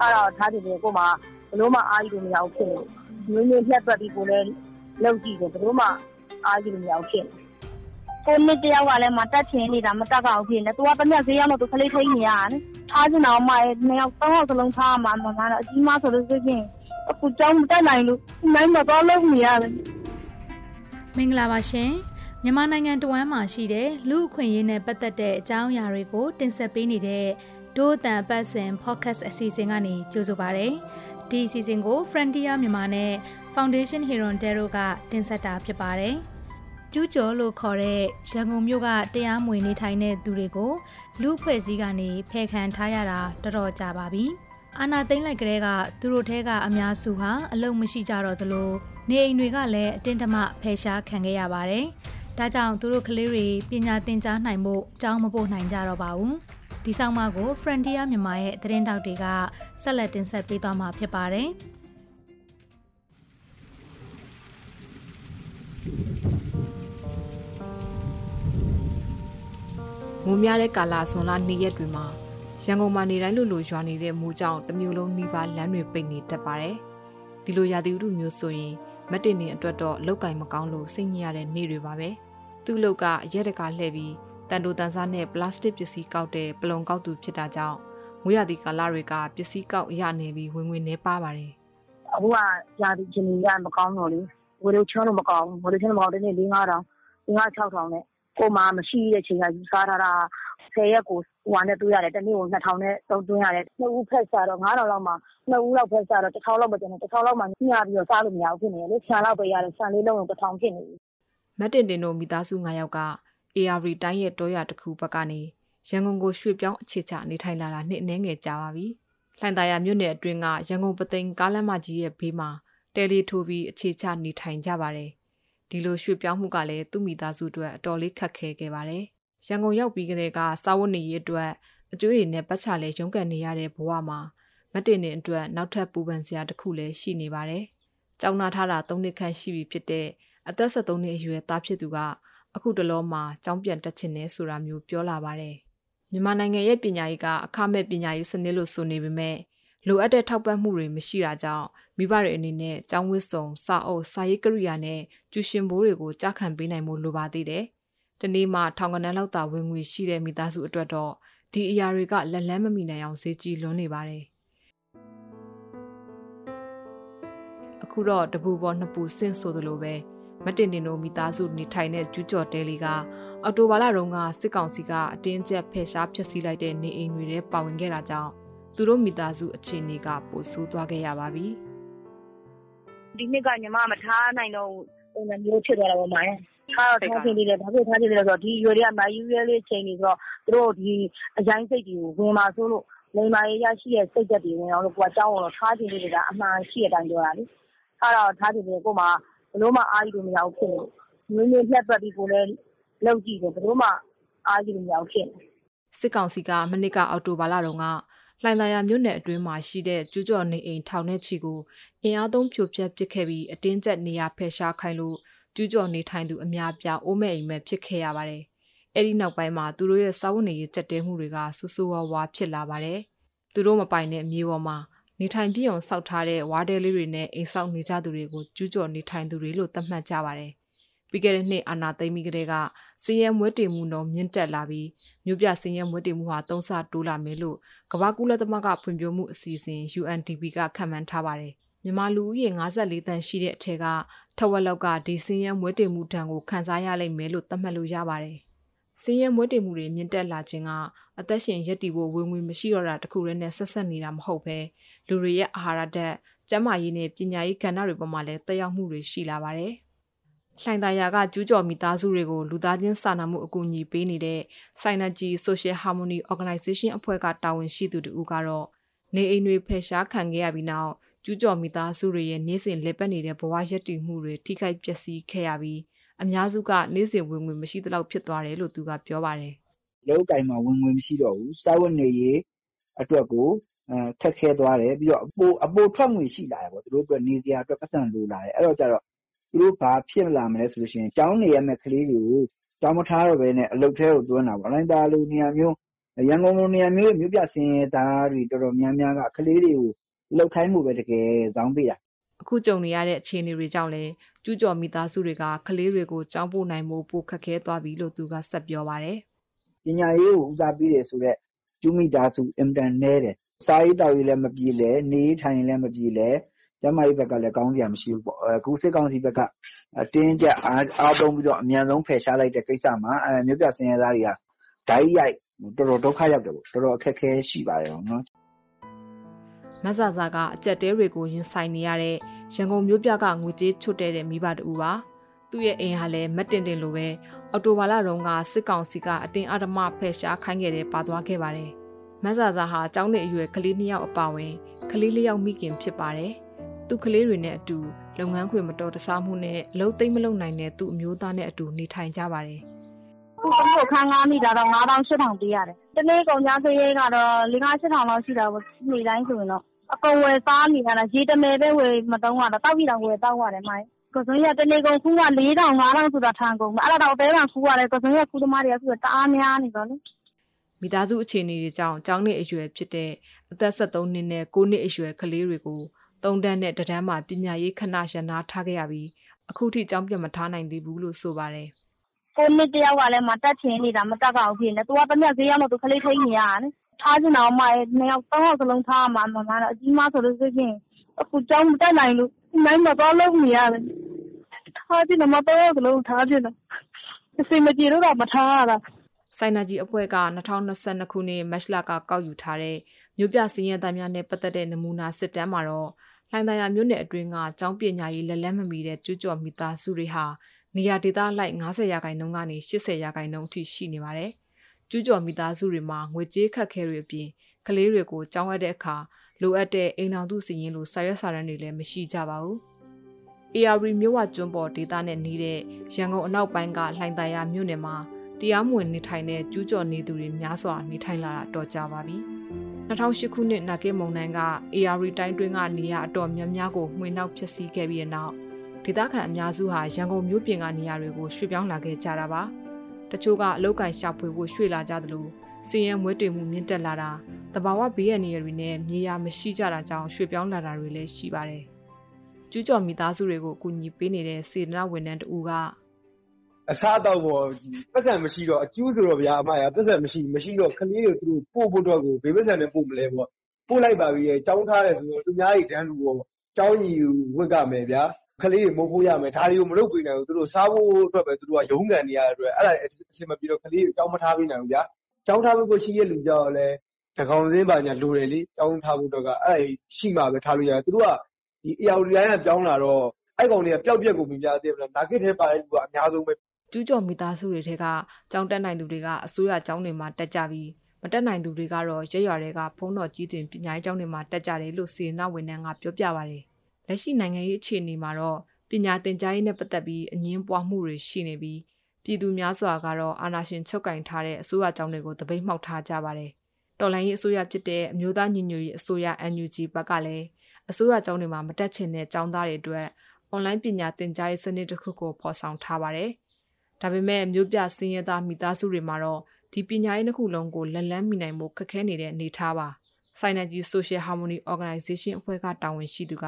အဲ့တော့ထားတယ်ကိုမှဘလို့မှအားကြီးလို့မရဘူးဖြစ်နေမျိုးမျိုးဖြတ်ပတ်ပြီးကိုလည်းလောက်ကြည့်တယ်ဘလို့မှအားကြီးလို့မရဘူးဖြစ်နေကိုမတယောက်ကလည်းမတက်ချင်နေတာမတက်ကောင်ဖြစ်နေသူကတမျက်ဈေးရောက်တော့သူကလေးထိနေရတယ်ထားချင်တော့မှနှစ်ယောက်သုံးယောက်စလုံးထားမှာမှတော့အကြီးမဆိုလို့ဆိုရင်အခုကြောင်းမတက်နိုင်လို့နိုင်မတော့လုံးနေရတယ်မင်္ဂလာပါရှင် မြန်မာနိုင်ငံတဝမ်းမှာရှိတဲ့လူအခွင့်အရေးနဲ့ပတ်သက်တဲ့အကြောင်းအရာတွေကို တင်ဆက်ပေးနေတဲ့ဒို့အတန်ပတ်စဉ် podcast အစီအစဉ်ကနေကြိုဆိုပါရစေ။ဒီအစီအစဉ်ကို Frontier မြန်မာနဲ့ Foundation Hero Dero ကတင်ဆက်တာဖြစ်ပါတယ်။ကျူးကျော်လို့ခေါ်တဲ့ရန်ကုန်မြို့ကတရားမဝင်နေထိုင်တဲ့သူတွေကိုလူဖွဲ့စည်းကနေဖယ်ခံထားရတာတော်တော်ကြာပါပြီ။အာနာသိမ့်လိုက်ကလေးကသူတို့ထဲကအများစုဟာအလုံမရှိကြတော့သလိုနေအိမ်တွေကလည်းအတင်းတမဖယ်ရှားခံခဲ့ရပါတယ်။ ဒါကြောင့်သူတို့ကလေးတွေပညာသင်ကြားနိုင်ဖို့အကြောင်းမပို့နိုင်ကြတော့ပါဘူး။ဒီဆောင်မကို Frontier မြန်မာရဲ့သတင်းတောက်တွေကဆက်လက်တင်ဆက်ပေးသွားမှာဖြစ်ပါတယ်။မိုးများတဲ့ကာလဇွန်လ၂ရက်တွေမှာရန်ကုန်မှာနေတိုင်းလိုလိုရွာနေတဲ့မိုးကြောင့်တမျိုးလုံးနှီးပါလမ်းတွေပိတ်နေတတ်ပါတယ်။ဒီလိုရာသီဥတုမျိုးဆိုရင်မက်တင်နေအတွက်တော့လောက်ကင်မကောင်းလို့စိတ်ညစ်ရတဲ့နေ့တွေပါပဲ။ သူ့လောက်ကရက်တကာလှည့်ပြီးတန်တိုတန်စားနဲ့ပလတ်စတစ်ပစ္စည်းကောက်တဲ့ပလုံကောက်သူဖြစ်တာကြောင့်မွေးရသည့်ကာလတွေကပစ္စည်းကောက်ရနေပြီးဝင်ဝင်နေပါပါတယ်။အခုကရာသီချင်းကြီးကမကောင်းတော့လေ။ဝေလိုချောလို့မကောင်းဘူး။ဝေလိုချောလို့မကောင်းတဲ့နေ့၄-၅တောင်၄-၅-၆ထောင်နဲ့ကိုမှမရှိတဲ့ချိန်ကယူစားထားတာဆယ်ရက်ကိုဟိုဟာနဲ့သွေးရတယ်တနေ့ကို2000နဲ့သုံးသွင်းရတယ်နှစ်ဦးဖက်စားတော့9000လောက်မှနှစ်ဦးလောက်ဖက်စားတော့1000လောက်ပဲကျန်တယ်1000လောက်မှညှပြီးတော့စားလို့မရဘူးဖြစ်နေတယ်လေဆန်လောက်ပဲရတယ်ဆန်လေးလုံးကို1000ဖြစ်နေပြီ မတ်တင်တင်တို့မိသားစု9ယောက်က AR တိုင်းရဲ့တောရတစ်ခုဘက်ကနေရန်ကုန်ကိုရွှေ့ပြောင်းအခြေချနေထိုင်လာတာနှစ်အနည်းငယ်ကြာပါပြီ။လှိုင်သာယာမြို့နယ်အတွင်းကရန်ကုန်ပသိမ်ကားလမ်းမကြီးရဲ့ဘေးမှာတယ်လီထိုးပြီးအခြေချနေထိုင်ကြပါတယ်။ဒီလိုရွှေ့ပြောင်းမှုကလည်းသူ့မိသားစုအတွက်အတော်လေးခက်ခဲခဲ့ပါတယ်။ရန်ကုန်ရောက်ပြီးကတည်းကစာဝတ်နေရေးအတွက်အကျွေးတွေနဲ့ပတ်ချလဲရုန်းကန်နေရတဲ့ဘဝမှာမတင်တဲ့အတွက်နောက်ထပ်ပူပန်စရာတစ်ခုလည်းရှိနေပါတယ်။ကြောင်နာထားတာ၃နှစ်ခန့်ရှိပြီဖြစ်တဲ့ အသက်73နှစ်အရွယ်သားဖြစ်သူကအခုတလောမှာကျောင်းပြန်တက်ချင်တယ်ဆိုတာမျိုးပြောလာပါတယ်။မြန်မာနိုင်ငံရဲ့ပညာရေးကအခမဲ့ပညာရေးစနစ်လို့ဆိုနေပေမဲ့လိုအပ်တဲ့ထောက်ပံ့မှုတွေမရှိတာကြောင့်မိဘတွေအနေနဲ့ကျောင်းဝစ်စုံစာအုပ်စာရေးကရိယာနဲ့ကျူရှင်ဘိုးတွေကိုကြားခံပေးနိုင်မှုလိုပါသေးတယ်။ဒီနေ့မှထောင်ကနန်းလောက်သာဝင်ငွေရှိတဲ့မိသားစုအတွက်တော့ဒီအရာတွေကလက်လန်းမမီနိုင်အောင်ဈေးကြီးလွန်းနေပါတယ်။အခုတော့တပူပေါ်နှစ်ပူဆင့်ဆိုသလိုပဲ မတင်တင်တို့မိသားစုနေထိုင်တဲ့ကျူးကျော်တဲလီကအော်တိုဘာလတုန်းကစစ်ကောင်စီကအတင်းကျပ်ဖယ်ရှားဖျက်ဆီးလိုက်တဲ့နေအိမ်တွေထဲပါဝင်ခဲ့တာကြောင့်သူတို့မိသားစုအခြေအနေကပိုဆိုးသွားခဲ့ရပါပြီဒီနှစ်ကညီမမထားနိုင်တော့ပုံစံမျိုးဖြစ်သွားတာပေါ့မိုင်းထားတော့ထားချင်သေးတယ်ဘာဖြစ်ထားချင်သေးလဲဆိုတော့ဒီရွယ်တွေကမယူရဲလေးချိန်နေဆိုတော့သူတို့ဒီအရင်စိတ်တွေကိုဝင်มาဆိုလို့နေမာရေးရရှိတဲ့စိတ်သက်တွေဝင်အောင်လို့ကိုကကြောင်းအောင်လို့ထားချင်သေးတယ်ကအမှန်ရှိတဲ့အတိုင်းပြောတာလေအဲ့တော့ထားချင်သေးကိုမှ ဘယ်လိုမှ အားကြီးလို့မရဘူးဖြစ်နေမျိုးမျိုးဖြတ်ပတ်ပြီး ကိုလည်းလောက်ကြည့်တယ် ဘယ်လိုမှ အားကြီးလို့မရဘူးဖြစ်နေ စစ်ကောင်စီက မနစ်က အော်တိုဘာလတုန်းက လှိုင်သာယာမြို့နယ်အတွင်းမှာရှိတဲ့ ကျူးကျော်နေအိမ်ထောင်ထဲချီကို အင်အားသုံးဖြိုဖျက်ပစ်ခဲ့ပြီး အတင်းကျပ်နေရာဖယ်ရှားခိုင်းလို့ကျူးကျော်နေထိုင်သူအများပြားအိုးမဲ့အိမ်မဲ့ဖြစ်ခဲ့ရပါတယ်။အဲ့ဒီနောက်ပိုင်းမှာသူတို့ရဲ့စာဝတ်နေရေးကြက်တဲမှုတွေကဆူဆူဝါဝါဖြစ်လာပါတယ်။သူတို့မပိုင်တဲ့မြေပေါ်မှာ နေထိုင်ပြည့်အောင်စောက်ထားတဲ့ဝါးတဲလေးတွေနဲ့အိမ်ဆောက်နေကြသူတွေကိုကျူးကျော်နေထိုင်သူတွေလို့သတ်မှတ်ကြပါတယ်။ပြီးခဲ့တဲ့နှစ်အာနာသိမ့်ပြီးကတည်းကစီးရဲမွေးတေမှုနှုန်းမြင့်တက်လာပြီးမြို့ပြစီးရဲမွေးတေမှုဟာသုံးဆတိုးလာမယ်လို့ကမ္ဘာကုလသမဂ္ဂဖွံ့ဖြိုးမှုအစီအစဉ် UNDP ကခန့်မှန်းထားပါတယ်။မြန်မာလူဦးရေ54တန်းရှိတဲ့အထက်ကထဝက်လောက်ကဒီစီးရဲမွေးတေမှုတန်းကိုခန်းစားရလိမ့်မယ်လို့သတ်မှတ်လို့ရပါတယ်။ စင်းရဲမွေးတေမှုတွေမြင့်တက်လာခြင်းကအသက်ရှင်ရက်တည်ဖို့ဝင်ငွေမရှိတော့တာတခုတည်းနဲ့ဆက်ဆက်နေတာမဟုတ်ပဲလူတွေရဲ့အာဟာရဓာတ်ကျန်းမာရေးနဲ့ပညာရေးကဏ္ဍတွေပေါ်မှာလည်းတက်ရောက်မှုတွေရှိလာပါတယ်။လှိုင်သာယာကကျူးကျော်မိသားစုတွေကိုလူသားချင်းစာနာမှုအကူအညီပေးနေတဲ့ Synergy Social Harmony Organization အဖွဲ့ကတာဝန်ရှိသူတို့ကတော့နေအိမ်တွေဖယ်ရှားခံခဲ့ရပြီးနောက်ကျူးကျော်မိသားစုတွေရဲ့နေ့စဉ်လက်ပတ်နေတဲ့ဘဝရက်တည်မှုတွေထိခိုက်ပျက်စီးခဲ့ရပြီး အများစုကနေ့စဉ်ဝင်ငွေမရှိသလောက်ဖြစ်သွားတယ်လို့သူကပြောပါတယ်။လောက်ကင်မှာဝင်ငွေမရှိတော့ဘူး။စားဝတ်နေရေးအတွက်ကိုခက်ခဲသွားတယ်ပြီးတော့အပိုအပိုထွက်ငွေရှိလာတယ်ပေါ့သူတို့အတွက်နေစရာအတွက်ပတ်စံလိုလာတယ်အဲ့တော့ကြတော့သူတို့ဘာဖြစ်လာမလဲဆိုလို့ရှိရင်ကျောင်းနေရမယ့်ကလေးတွေကိုကျောင်းမထားတော့ဘဲနဲ့အလုပ်ထဲကိုသွင်းတာပေါ့။လှိုင်သာယာလိုနေရာမျိုးရန်ကုန်လိုနေရာမျိုးမြို့ပြဆင်းရဲသားတွေတော်တော်များများကကလေးတွေကိုလုပ်ခိုင်းမှုပဲတကယ်ဇောင်းပေးတာ အခုကြုံနေရတဲ့အခြေအနေတွေကြောင့်လည်းကျူးကျော်မိသားစုတွေကကလေးတွေကိုကြောင်းပို့နိုင်မှုပိုခက်ခဲသွားပြီလို့သူကဆက်ပြောပါတယ်ပညာရေးကိုဦးစားပေးတယ်ဆိုတော့ကျူးမိသားစုအင်တန်နဲတယ်စားရေးတောက်ရေးလည်းမပြေလဲနေထိုင်လည်းမပြေလဲကျမကြီးဘက်ကလည်းကောင်းစရာမရှိဘူးပေါ့အခုစစ်ကောင်စီဘက်ကတင်းကျပ်အားသုံးပြီးတော့အမြန်ဆုံးဖယ်ရှားလိုက်တဲ့ကိစ္စမှာအဲမြို့ပြစင်ရသားတွေကဓာတ်ရိုက်တော်တော်ဒုက္ခရောက်တယ်ပေါ့တော်တော်အခက်ခဲရှိပါတယ်နော် မဆာဆာကအကြက်တဲတွေကိုရင်ဆိုင်နေရတဲ့ရန်ကုန်မြို့ပြကငွေကြေးချွတ်တဲ့တဲ့မိဘတူပါသူ့ရဲ့အိမ်ဟာလည်းမတင်တင်လိုပဲအော်တိုဘာလတုန်းကစစ်ကောင်စီကအတင်းအဓမ္မဖယ်ရှားခိုင်းခဲ့တဲ့ပါသွားခဲ့ပါတယ်မဆာဆာဟာကျောင်းနေအရွယ်ကလေးနှစ်ယောက်အပါဝင်ကလေးလေးယောက်မိခင်ဖြစ်ပါတယ်သူကလေးတွေနဲ့အတူလုပ်ငန်းခွင်မတော်တဆမှုနဲ့အလုပ်သိမ့်မလုပ်နိုင်တဲ့သူ့အမျိုးသားနဲ့အတူနေထိုင်ကြပါတယ် ခုတမျိုးခန်းကားမိတာတော့9000 8000ပေးရတယ်။တနေ့ကုန်ကြစရိတ်ကတော့5 8000လောက်ရှိတာပေါ့ နေ့တိုင်းဆိုရင်တော့ အကုန်ဝယ်စားနေရတာ ရေတမယ်ပဲ ဝယ်မတုံးရတာတောက်ပြီးတော့ဝယ်တောက်ရတယ်မိုင်းကိုစုံရတနေ့ကုန်ခုက4000 5000ဆိုတာထန်ကုန်အဲ့ဒါတော့အသေးမှခူရတယ်ကိုစုံရခူသမားတွေကခု တအားများနေတော့လေ မိသားစုအခြေအနေတွေကြောင့် ကျောင်းနေအရွယ်ဖြစ်တဲ့ အသက်73နှစ်နဲ့9နှစ်အရွယ် ကလေးတွေကို သုံးတန်းနဲ့တဒန်းမှာ ပညာရေး ခဏရန်နာထားခဲ့ရပြီး အခုထိ ကျောင်းပြတ်မထားနိုင်သေးဘူးလို့ ဆိုပါတယ် ကိုနှစ်တယောက်ကလည်းမတက်ချင်နေတာ မတက်ကောင်ဖြစ်နေသူကတမျက်ဈေးရောက်တော့ သူကလေးထိနေရတယ်ထားချင်တာမှနှစ်ယောက် သုံးယောက်စလုံးထားမှာမမတော့အကြီးမဆိုလို့ဆိုရင် အခုကျောင်းမတက်နိုင်လို့နိုင်မတော့လုံးနေရတယ် ထားချင်တယ်မတော့စလုံးထားချင်တယ်အစီမကြည့်လို့တော့မထားရတာ ဆိုင်နာကြီးအဖွဲ့က2022ခုနှစ် မတ်လက ကောက်ယူထားတဲ့ မြို့ပြစည်ရန်သားများနဲ့ ပတ်သက်တဲ့ နမူနာစစ်တမ်းမှာတော့ လှိုင်သာယာမြို့နယ်အတွင်းက ကျောင်းပညာရေး လက်လက်မမီတဲ့ ကျူးကျော်မိသားစုတွေဟာ နေရာဒေသလိုက်90ရာခိုင်နှုန်းကနေ80ရာခိုင်နှုန်းအထိရှိနေပါတယ်။ကျူးကျော်မိသားစုတွေမှာငွေကြေးခက်ခဲတွေအပြင်ကလေးတွေကိုကြောင်းအပ်တဲ့အခါလိုအပ်တဲ့အိမ်တော်သူစီရင်လိုစာရွက်စာတမ်းတွေလည်းမရှိကြပါဘူး။ AR မြို့ဝကျွန်းပေါ်ဒေသနဲ့နေတဲ့ရန်ကုန်အနောက်ပိုင်းကလှိုင်သာယာမြို့နယ်မှာတရားမဝင်နေထိုင်တဲ့ကျူးကျော်နေသူတွေများစွာနေထိုင်လာတာတော့ကြပါပြီ။2008ခုနှစ်နာကေမုံနန်းက AR တိုင်းတွင်းကနေရအတော်များများကိုမှွေနှောက်ဖျက်ဆီးခဲ့ပြီးတဲ့နောက် ဒေသခံအများစုဟာရန်ကုန်မြို့ပြင်ကနေရာတွေကိုရွှေ့ပြောင်းလာခဲ့ကြတာပါတချို့ကအလောက်ကန်ရှာဖွေဖို့ရွှေ့လာကြသလိုစီရင်မွေးတင်မှုမြင့်တက်လာတာတဘာဝဘေးရန်နေရာတွေနဲ့မြေယာမရှိကြတာကြောင့်ရွှေ့ပြောင်းလာတာတွေလည်းရှိပါတယ်ကျူးကျော်မိသားစုတွေကိုအကူအညီပေးနေတဲ့စေတနာဝန်ထမ်းတဦးကအစားအသောက်ပေါ့ပတ်စံမရှိတော့အကျူးဆိုတော့ဗျာအမရပတ်စံမရှိမရှိတော့ကလေးတွေသူတို့ပို့ဖို့တော့ကိုဘေးပတ်စံနဲ့ပို့မလဲပေါ့ပို့လိုက်ပါပြီရဲ့ចောင်းထားတယ်ဆိုတော့သူများကြီးတန်းလူပေါ့ចောင်းကြီးဝတ်ကမယ်ဗျာ ကလေးတွေမုန်းခိုးရမယ်ဒါတွေကိုမလုပ်ပေးနိုင်ဘူးသူတို့စားဖို့အတွက်ပဲသူတို့ကရုန်းကန်နေရတဲ့အတွက်အဲ့ဒါအဆင်မပြေတော့ကလေးတွေကြောင်းမထားပေးနိုင်ဘူးဗျာကြောင်းထားဖို့ရှိရလူကြောက်လဲတကောင်စင်းပါညာလိုတယ်လေကြောင်းထားဖို့တော့ကအဲ့ဒါရှိမှပဲထားလို့ရတယ်သူတို့ကဒီအရာလူတိုင်းကကြောင်းလာတော့အဲ့ကောင်တွေကပျောက်ပြက်ကုန်ပြီဗျာတဲ့ဗျာနာကိထဲပါတဲ့လူကအများဆုံးပဲကျူးကျော်မိသားစုတွေထဲကကြောင်းတက်နိုင်သူတွေကအစိုးရကြောင်းတွေမှာတက်ကြပြီးမတက်နိုင်သူတွေကတော့ရွရွတွေကဖုံးတော်ကြီးတင်ပညာရေးကျောင်းတွေမှာတက်ကြတယ်လို့စေနာဝန်ထမ်းကပြောပြပါတယ်။ လက်ရှိနိုင်ငံရေးအခြေအနေမှာတော့ပညာသင်ကြားရေးနဲ့ပတ်သက်ပြီးအငင်းပွားမှုတွေရှိနေပြီးပြည်သူများစွာကတော့အာဏာရှင်ချုပ်ကင်ထားတဲ့အစိုးရကျောင်းတွေကိုတပိတ်မှောက်ထားကြပါတယ်။တော်လိုင်းရေးအစိုးရဖြစ်တဲ့အမျိုးသားညီညွတ်ရေးအစိုးရ NUG ဘက်ကလည်းအစိုးရကျောင်းတွေမှာမတက်ချင်တဲ့ကျောင်းသားတွေအတွက်အွန်လိုင်းပညာသင်ကြားရေးစနစ်တစ်ခုကိုဖော်ဆောင်ထားပါတယ်။ဒါပေမဲ့မြို့ပြစင်းရဲသားမိသားစုတွေမှာတော့ဒီပညာရေးတစ်ခုလုံးကိုလက်လန်းမိနိုင်မှုခက်ခဲနေတဲ့အနေအထားပါ။ Synergy Social Harmony Organization အဖွဲ့ကတာဝန်ရှိသူက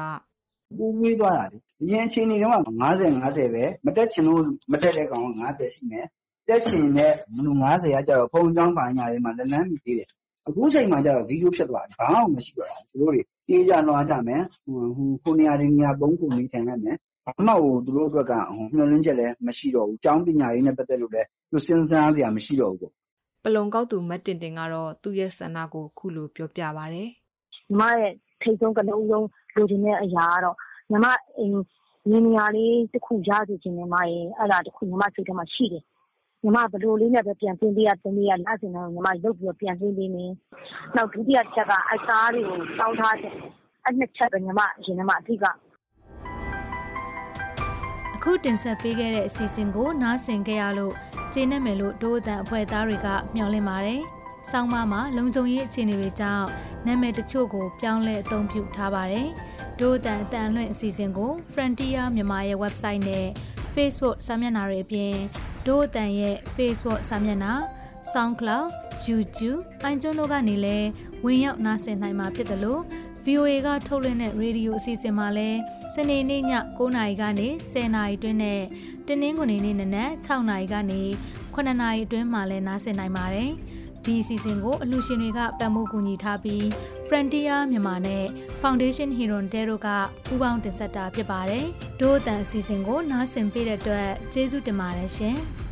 ပူးဝေးသွားတာလေ အရင်အချိန်တွေတော့50 50ပဲ မတက်ချင်လို့ မတက်တဲ့ကောင်က50ရှိမယ် တက်ချင်တဲ့လူ90ကကြတော့ဖုံကြောင်းပါညာတွေမှာ လက်လန်းမိသေးတယ် အခုချိန်မှာကျတော့ ဇီးရိုးဖြစ်သွားတယ်ဘာမှမရှိတော့ဘူးသူတို့တွေတေးကြနွားကြမယ် ဟိုခုနေရာတွေနေရာ ပုံးခုနေထိုင်ရမယ် ဘာမှကို သူတို့အတွက်က မျှော်လင့်ချက်လည်း မရှိတော့ဘူး။ကျောင်းပညာရေးနဲ့ ပတ်သက်လို့လည်း သူတို့ စဉ်းစားစရာမရှိတော့ဘူးပေါ့။”ပလုံကောက်သူ မတင်တင်ကတော့ သူ့ရဲ့ဆန္ဒကိုအခုလိုပြောပြပါတယ်။“ညီမရဲ့ ထိပ်ဆုံးကနဦးဆုံး လိုချင်တဲ့အရာကတော့ ညီမအိမ်မြေနေရာလေးတခုရစေချင်တယ်။အဲဒါတခု ညီမစိတ်ထဲမှာရှိတယ်။ညီမ ဘယ်လိုလေးနဲ့ပဲ ပြန်သွင်းပေးရသွင်းပေးရလစဉ်တိုင်းကို ညီမလုပ်ပြီးတော့ ပြန်သွင်းပေးမယ်။နောက် ဒုတိယအချက်ကအဲဒီကားတွေကိုစောင်းထားချက်။အဲဒီနှစ်ချက်ပဲ ညီမရင်ထဲမှာ အဓိက အခုတင်ဆက်ပေးခဲ့တဲ့ အစီအစဉ်ကို နားဆင်ကြရလို့ ကျေနပ်မယ်လို့ ဒိုးအတန်အဖွဲ့သားတွေက မျှော်လင့်ပါတယ်။ ဆောင်းပါးမှာလုံခြုံရေးအခြေအနေတွေကြောင့်နာမည်တချို့ကို ပြောင်းလဲအသုံးပြုထားပါတယ်။ဒိုးအတန်အတန်လွင့်အစီအစဉ်ကို Frontier မြန်မာရဲ့ website နဲ့ Facebook စာမျက်နှာတွေအပြင်ဒို့အတန်ရဲ့ Facebook စာမျက်နှာ SoundCloud YouTube iTunes တို့ကနေလည်းဝင်ရောက်နားဆင်နိုင်မှာဖြစ်တယ်လို့ VOA ကထုတ်လွှင့်တဲ့ရေဒီယိုအစီအစဉ်မှာလည်းစနေနေ့ည9:00နာရီကနေ10:00နာရီတွင်းနဲ့တင်းနှင်းခွန်နေ့နနက်6:00နာရီကနေ9:00နာရီအတွင်းမှာလည်းနားဆင်နိုင်ပါတယ်။ ဒီအစီအစဉ်ကိုအလှူရှင်တွေကပံ့ပိုးကူညီထားပြီး Frontier မြန်မာနဲ့ Foundation Hero တဲတို့ကပူးပေါင်းတင်ဆက်တာဖြစ်ပါတယ်။ဒို့အတန်အစီအစဉ်ကိုနားဆင်ပေးတဲ့အတွက်ကျေးဇူးတင်ပါတယ်ရှင်။